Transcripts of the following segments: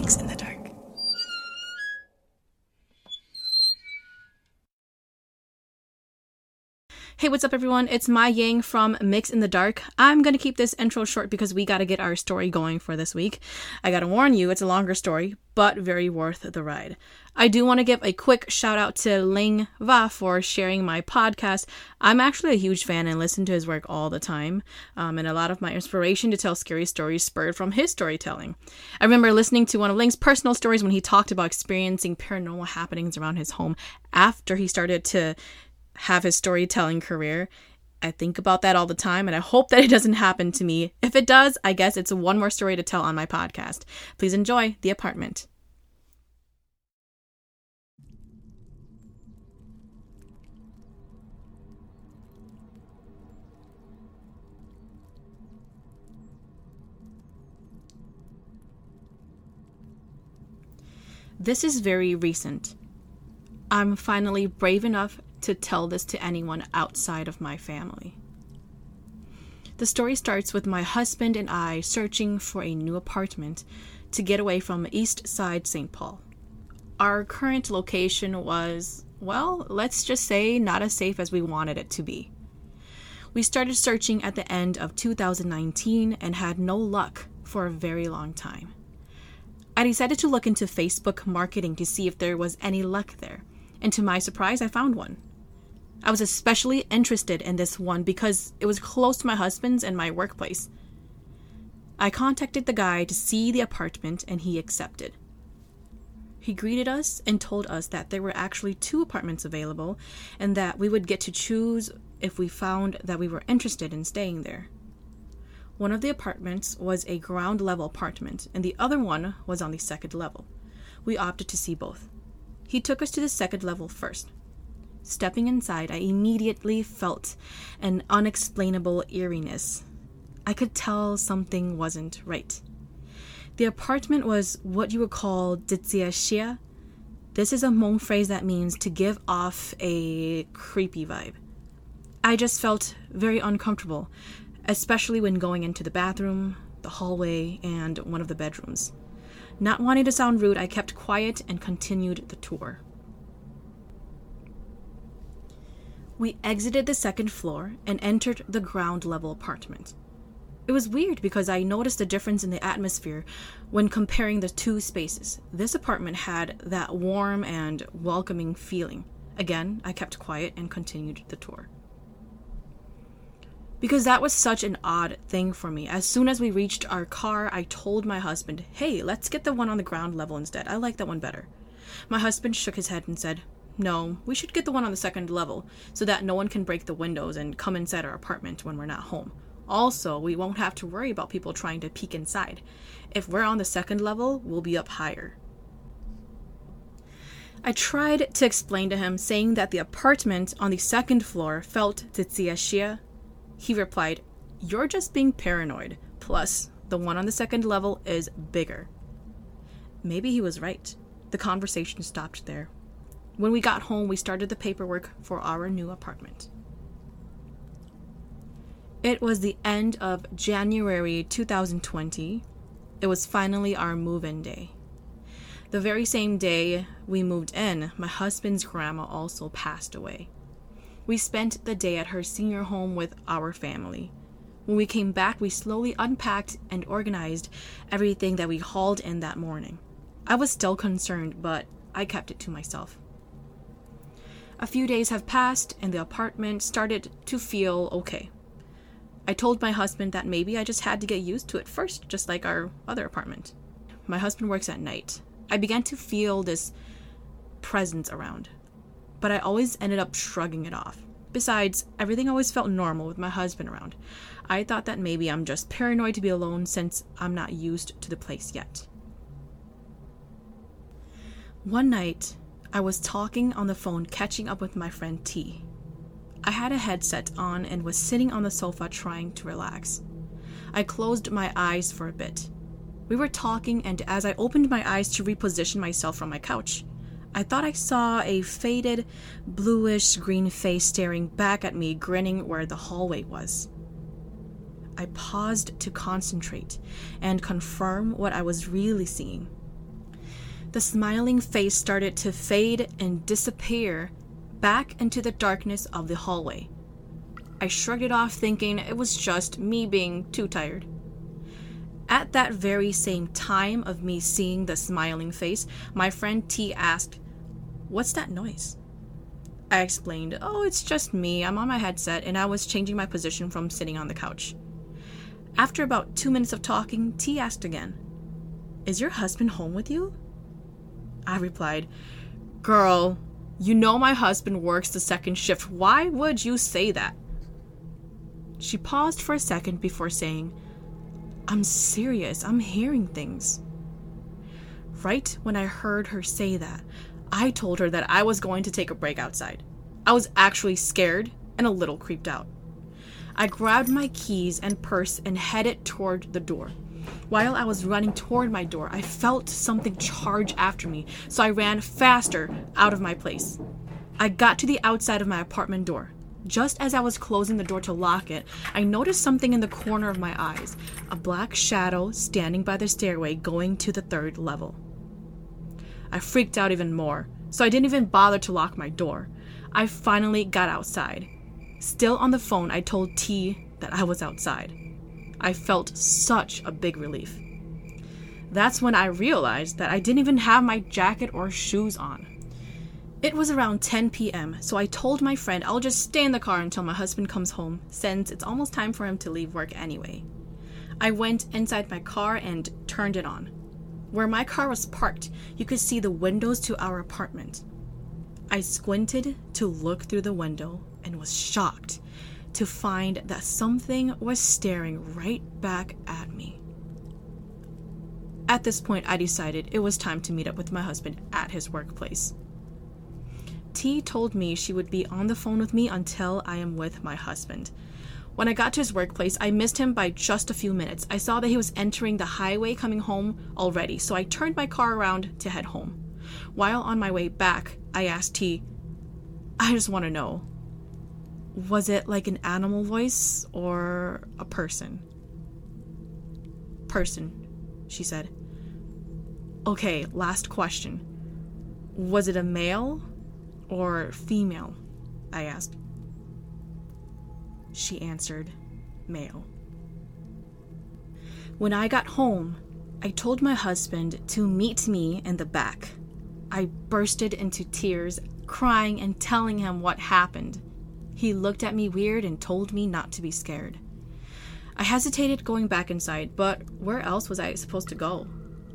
Mix in the Dark. Hey, what's up, everyone? It's Mai Yang from Mix in the Dark. I'm gonna keep this intro short because we gotta get our story going for this week. I gotta warn you, it's a longer story, but very worth the ride. I do want to give a quick shout out to Ling Va for sharing my podcast. I'm actually a huge fan and listen to his work all the time, um, and a lot of my inspiration to tell scary stories spurred from his storytelling. I remember listening to one of Ling's personal stories when he talked about experiencing paranormal happenings around his home after he started to have his storytelling career. I think about that all the time, and I hope that it doesn't happen to me. If it does, I guess it's one more story to tell on my podcast. Please enjoy The Apartment. This is very recent. I'm finally brave enough to tell this to anyone outside of my family. The story starts with my husband and I searching for a new apartment to get away from East Side St. Paul. Our current location was, well, let's just say not as safe as we wanted it to be. We started searching at the end of 2019 and had no luck for a very long time. I decided to look into Facebook marketing to see if there was any luck there, and to my surprise, I found one. I was especially interested in this one because it was close to my husband's and my workplace. I contacted the guy to see the apartment and he accepted. He greeted us and told us that there were actually two apartments available and that we would get to choose if we found that we were interested in staying there. One of the apartments was a ground level apartment and the other one was on the second level. We opted to see both. He took us to the second level first. Stepping inside, I immediately felt an unexplainable eeriness. I could tell something wasn't right. The apartment was what you would call ditsiashia. This is a Hmong phrase that means to give off a creepy vibe. I just felt very uncomfortable, especially when going into the bathroom, the hallway, and one of the bedrooms. Not wanting to sound rude, I kept quiet and continued the tour. We exited the second floor and entered the ground level apartment. It was weird because I noticed a difference in the atmosphere when comparing the two spaces. This apartment had that warm and welcoming feeling. Again, I kept quiet and continued the tour. Because that was such an odd thing for me. As soon as we reached our car, I told my husband, hey, let's get the one on the ground level instead. I like that one better. My husband shook his head and said, no, we should get the one on the second level so that no one can break the windows and come inside our apartment when we're not home. Also, we won't have to worry about people trying to peek inside. If we're on the second level, we'll be up higher. I tried to explain to him, saying that the apartment on the second floor felt tsiashia. He replied, You're just being paranoid. Plus, the one on the second level is bigger. Maybe he was right. The conversation stopped there. When we got home, we started the paperwork for our new apartment. It was the end of January 2020. It was finally our move in day. The very same day we moved in, my husband's grandma also passed away. We spent the day at her senior home with our family. When we came back, we slowly unpacked and organized everything that we hauled in that morning. I was still concerned, but I kept it to myself. A few days have passed, and the apartment started to feel okay. I told my husband that maybe I just had to get used to it first, just like our other apartment. My husband works at night. I began to feel this presence around, but I always ended up shrugging it off. Besides, everything always felt normal with my husband around. I thought that maybe I'm just paranoid to be alone since I'm not used to the place yet. One night, I was talking on the phone, catching up with my friend T. I had a headset on and was sitting on the sofa trying to relax. I closed my eyes for a bit. We were talking, and as I opened my eyes to reposition myself from my couch, I thought I saw a faded, bluish green face staring back at me, grinning where the hallway was. I paused to concentrate and confirm what I was really seeing. The smiling face started to fade and disappear back into the darkness of the hallway. I shrugged it off, thinking it was just me being too tired. At that very same time of me seeing the smiling face, my friend T asked, What's that noise? I explained, Oh, it's just me. I'm on my headset and I was changing my position from sitting on the couch. After about two minutes of talking, T asked again, Is your husband home with you? I replied, Girl, you know my husband works the second shift. Why would you say that? She paused for a second before saying, I'm serious. I'm hearing things. Right when I heard her say that, I told her that I was going to take a break outside. I was actually scared and a little creeped out. I grabbed my keys and purse and headed toward the door. While I was running toward my door, I felt something charge after me, so I ran faster out of my place. I got to the outside of my apartment door. Just as I was closing the door to lock it, I noticed something in the corner of my eyes a black shadow standing by the stairway going to the third level. I freaked out even more, so I didn't even bother to lock my door. I finally got outside. Still on the phone, I told T that I was outside. I felt such a big relief. That's when I realized that I didn't even have my jacket or shoes on. It was around 10 p.m., so I told my friend I'll just stay in the car until my husband comes home, since it's almost time for him to leave work anyway. I went inside my car and turned it on. Where my car was parked, you could see the windows to our apartment. I squinted to look through the window and was shocked to find that something was staring right back at me. At this point, I decided it was time to meet up with my husband at his workplace. T told me she would be on the phone with me until I am with my husband. When I got to his workplace, I missed him by just a few minutes. I saw that he was entering the highway coming home already, so I turned my car around to head home. While on my way back, I asked T, I just want to know was it like an animal voice or a person? Person, she said. Okay, last question. Was it a male or female? I asked. She answered, male. When I got home, I told my husband to meet me in the back. I bursted into tears, crying and telling him what happened. He looked at me weird and told me not to be scared. I hesitated going back inside, but where else was I supposed to go?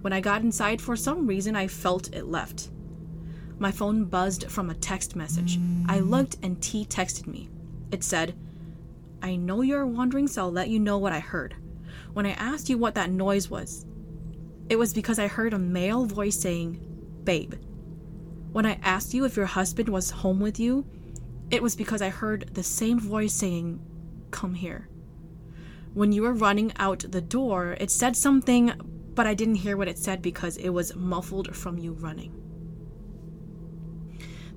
When I got inside, for some reason, I felt it left. My phone buzzed from a text message. I looked and T texted me. It said, I know you're wandering, so I'll let you know what I heard. When I asked you what that noise was, it was because I heard a male voice saying, Babe. When I asked you if your husband was home with you, it was because I heard the same voice saying, Come here. When you were running out the door, it said something, but I didn't hear what it said because it was muffled from you running.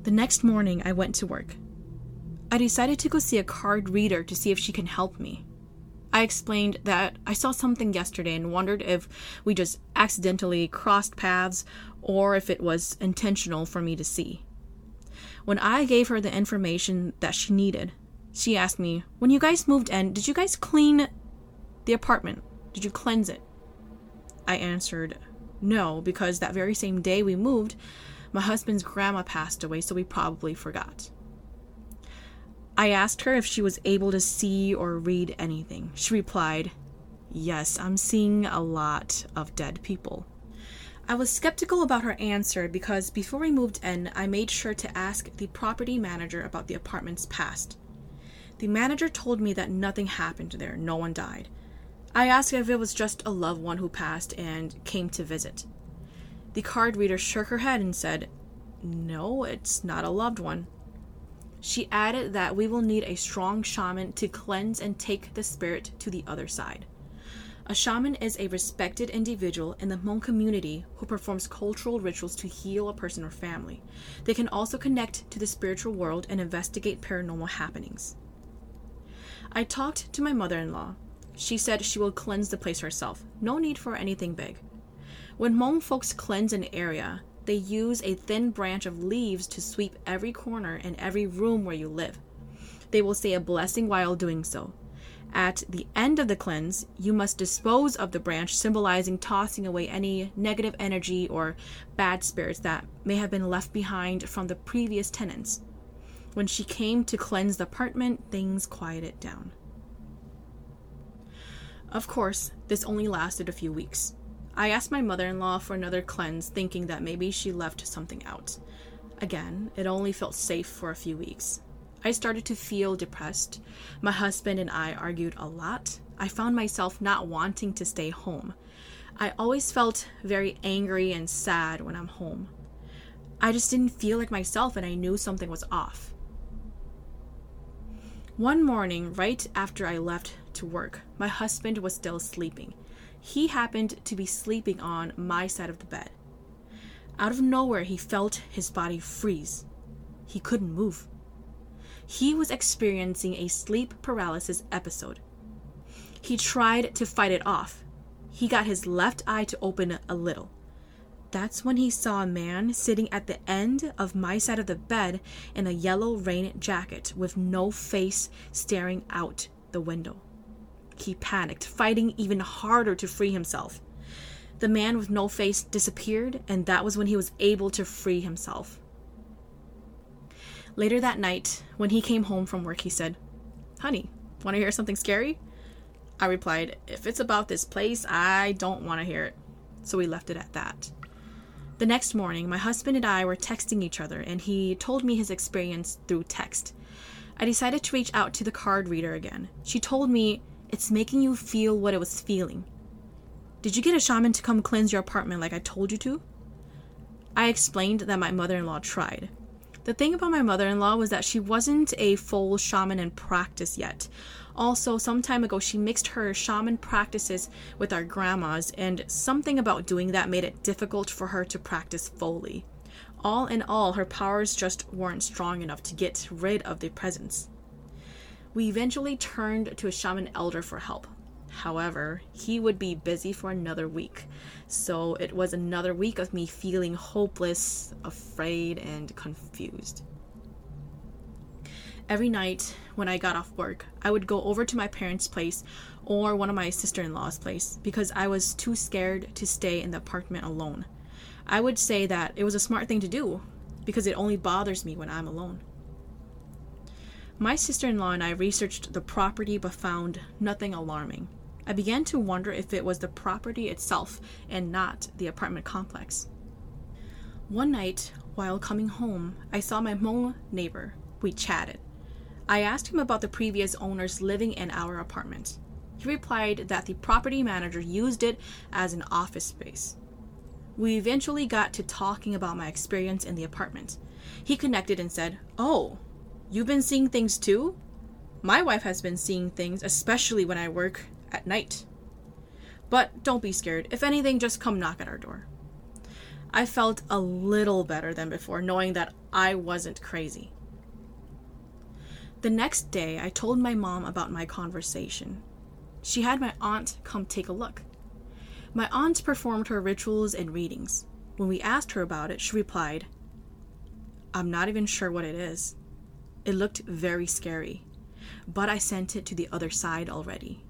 The next morning, I went to work. I decided to go see a card reader to see if she can help me. I explained that I saw something yesterday and wondered if we just accidentally crossed paths or if it was intentional for me to see. When I gave her the information that she needed, she asked me, When you guys moved in, did you guys clean the apartment? Did you cleanse it? I answered, No, because that very same day we moved, my husband's grandma passed away, so we probably forgot. I asked her if she was able to see or read anything. She replied, Yes, I'm seeing a lot of dead people. I was skeptical about her answer because before we moved in, I made sure to ask the property manager about the apartment's past. The manager told me that nothing happened there, no one died. I asked if it was just a loved one who passed and came to visit. The card reader shook her head and said, No, it's not a loved one. She added that we will need a strong shaman to cleanse and take the spirit to the other side. A shaman is a respected individual in the Hmong community who performs cultural rituals to heal a person or family. They can also connect to the spiritual world and investigate paranormal happenings. I talked to my mother in law. She said she will cleanse the place herself. No need for anything big. When Hmong folks cleanse an area, they use a thin branch of leaves to sweep every corner and every room where you live. They will say a blessing while doing so. At the end of the cleanse, you must dispose of the branch, symbolizing tossing away any negative energy or bad spirits that may have been left behind from the previous tenants. When she came to cleanse the apartment, things quieted down. Of course, this only lasted a few weeks. I asked my mother in law for another cleanse, thinking that maybe she left something out. Again, it only felt safe for a few weeks. I started to feel depressed. My husband and I argued a lot. I found myself not wanting to stay home. I always felt very angry and sad when I'm home. I just didn't feel like myself and I knew something was off. One morning, right after I left to work, my husband was still sleeping. He happened to be sleeping on my side of the bed. Out of nowhere, he felt his body freeze. He couldn't move. He was experiencing a sleep paralysis episode. He tried to fight it off. He got his left eye to open a little. That's when he saw a man sitting at the end of my side of the bed in a yellow rain jacket with no face staring out the window. He panicked, fighting even harder to free himself. The man with no face disappeared, and that was when he was able to free himself. Later that night, when he came home from work, he said, Honey, want to hear something scary? I replied, If it's about this place, I don't want to hear it. So we left it at that. The next morning, my husband and I were texting each other, and he told me his experience through text. I decided to reach out to the card reader again. She told me it's making you feel what it was feeling. Did you get a shaman to come cleanse your apartment like I told you to? I explained that my mother in law tried. The thing about my mother in law was that she wasn't a full shaman in practice yet. Also, some time ago, she mixed her shaman practices with our grandma's, and something about doing that made it difficult for her to practice fully. All in all, her powers just weren't strong enough to get rid of the presence. We eventually turned to a shaman elder for help. However, he would be busy for another week. So it was another week of me feeling hopeless, afraid, and confused. Every night when I got off work, I would go over to my parents' place or one of my sister in law's place because I was too scared to stay in the apartment alone. I would say that it was a smart thing to do because it only bothers me when I'm alone. My sister in law and I researched the property but found nothing alarming. I began to wonder if it was the property itself and not the apartment complex. One night, while coming home, I saw my Hmong neighbor. We chatted. I asked him about the previous owners living in our apartment. He replied that the property manager used it as an office space. We eventually got to talking about my experience in the apartment. He connected and said, Oh, you've been seeing things too? My wife has been seeing things, especially when I work at night. But don't be scared. If anything, just come knock at our door. I felt a little better than before, knowing that I wasn't crazy. The next day, I told my mom about my conversation. She had my aunt come take a look. My aunt performed her rituals and readings. When we asked her about it, she replied, I'm not even sure what it is. It looked very scary, but I sent it to the other side already.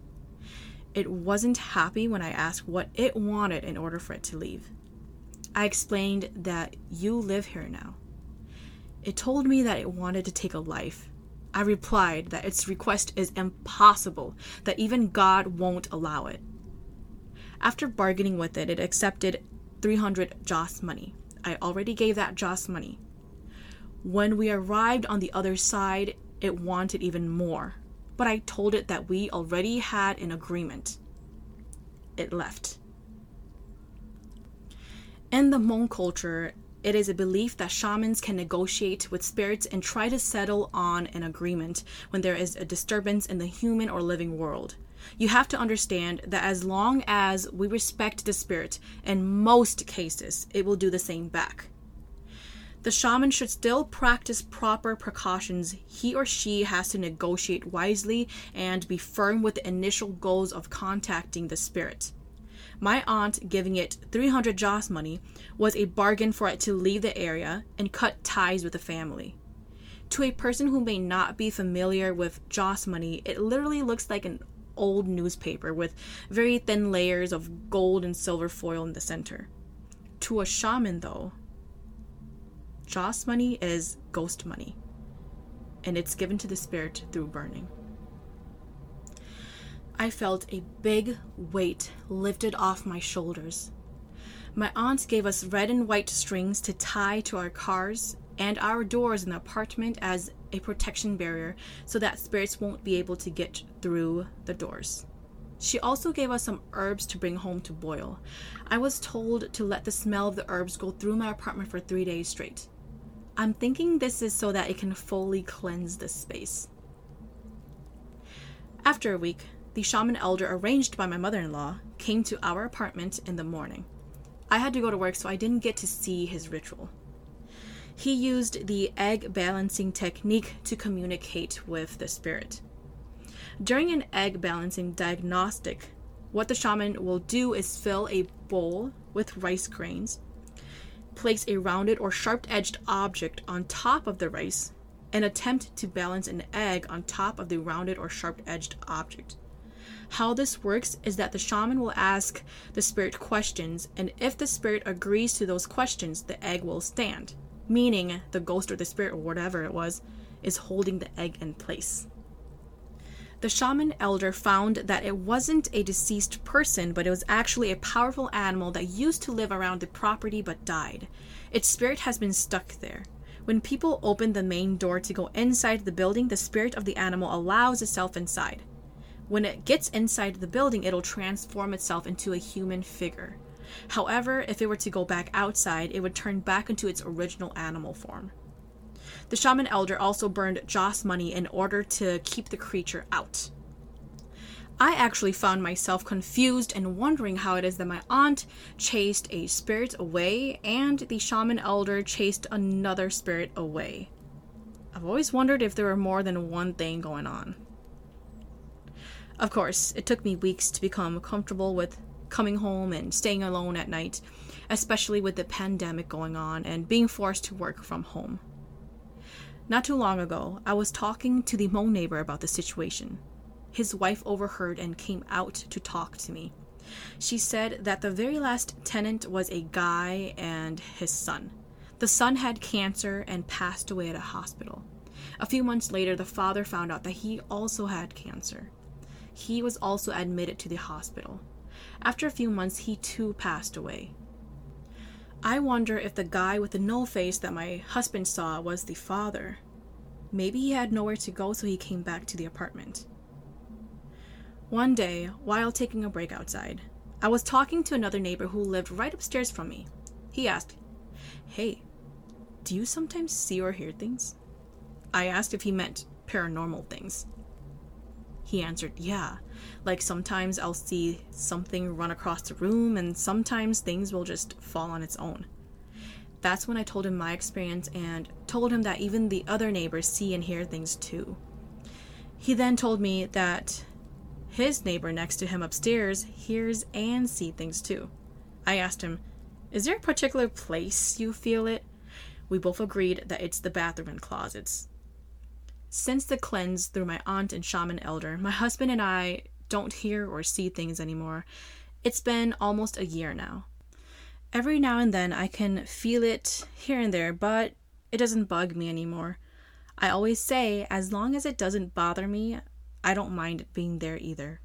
It wasn't happy when I asked what it wanted in order for it to leave. I explained that you live here now. It told me that it wanted to take a life. I replied that its request is impossible, that even God won't allow it. After bargaining with it, it accepted 300 Joss money. I already gave that Joss money. When we arrived on the other side, it wanted even more but I told it that we already had an agreement. It left. In the Hmong culture, it is a belief that shamans can negotiate with spirits and try to settle on an agreement when there is a disturbance in the human or living world. You have to understand that as long as we respect the spirit, in most cases, it will do the same back. The shaman should still practice proper precautions. He or she has to negotiate wisely and be firm with the initial goals of contacting the spirit. My aunt giving it 300 Joss money was a bargain for it to leave the area and cut ties with the family. To a person who may not be familiar with Joss money, it literally looks like an old newspaper with very thin layers of gold and silver foil in the center. To a shaman, though, Joss money is ghost money, and it's given to the spirit through burning. I felt a big weight lifted off my shoulders. My aunt gave us red and white strings to tie to our cars and our doors in the apartment as a protection barrier so that spirits won't be able to get through the doors. She also gave us some herbs to bring home to boil. I was told to let the smell of the herbs go through my apartment for three days straight. I'm thinking this is so that it can fully cleanse the space. After a week, the shaman elder arranged by my mother in law came to our apartment in the morning. I had to go to work, so I didn't get to see his ritual. He used the egg balancing technique to communicate with the spirit. During an egg balancing diagnostic, what the shaman will do is fill a bowl with rice grains, place a rounded or sharp edged object on top of the rice, and attempt to balance an egg on top of the rounded or sharp edged object. How this works is that the shaman will ask the spirit questions, and if the spirit agrees to those questions, the egg will stand, meaning the ghost or the spirit or whatever it was is holding the egg in place. The shaman elder found that it wasn't a deceased person, but it was actually a powerful animal that used to live around the property but died. Its spirit has been stuck there. When people open the main door to go inside the building, the spirit of the animal allows itself inside. When it gets inside the building, it'll transform itself into a human figure. However, if it were to go back outside, it would turn back into its original animal form. The shaman elder also burned Joss money in order to keep the creature out. I actually found myself confused and wondering how it is that my aunt chased a spirit away and the shaman elder chased another spirit away. I've always wondered if there were more than one thing going on. Of course, it took me weeks to become comfortable with coming home and staying alone at night, especially with the pandemic going on and being forced to work from home. Not too long ago, I was talking to the Hmong neighbor about the situation. His wife overheard and came out to talk to me. She said that the very last tenant was a guy and his son. The son had cancer and passed away at a hospital. A few months later, the father found out that he also had cancer he was also admitted to the hospital. After a few months, he too passed away. I wonder if the guy with the no face that my husband saw was the father. Maybe he had nowhere to go, so he came back to the apartment. One day, while taking a break outside, I was talking to another neighbor who lived right upstairs from me. He asked, Hey, do you sometimes see or hear things? I asked if he meant paranormal things. He answered, Yeah. Like sometimes I'll see something run across the room, and sometimes things will just fall on its own. That's when I told him my experience and told him that even the other neighbors see and hear things too. He then told me that his neighbor next to him upstairs hears and sees things too. I asked him, Is there a particular place you feel it? We both agreed that it's the bathroom and closets. Since the cleanse through my aunt and shaman elder, my husband and I don't hear or see things anymore. It's been almost a year now. Every now and then I can feel it here and there, but it doesn't bug me anymore. I always say, as long as it doesn't bother me, I don't mind it being there either.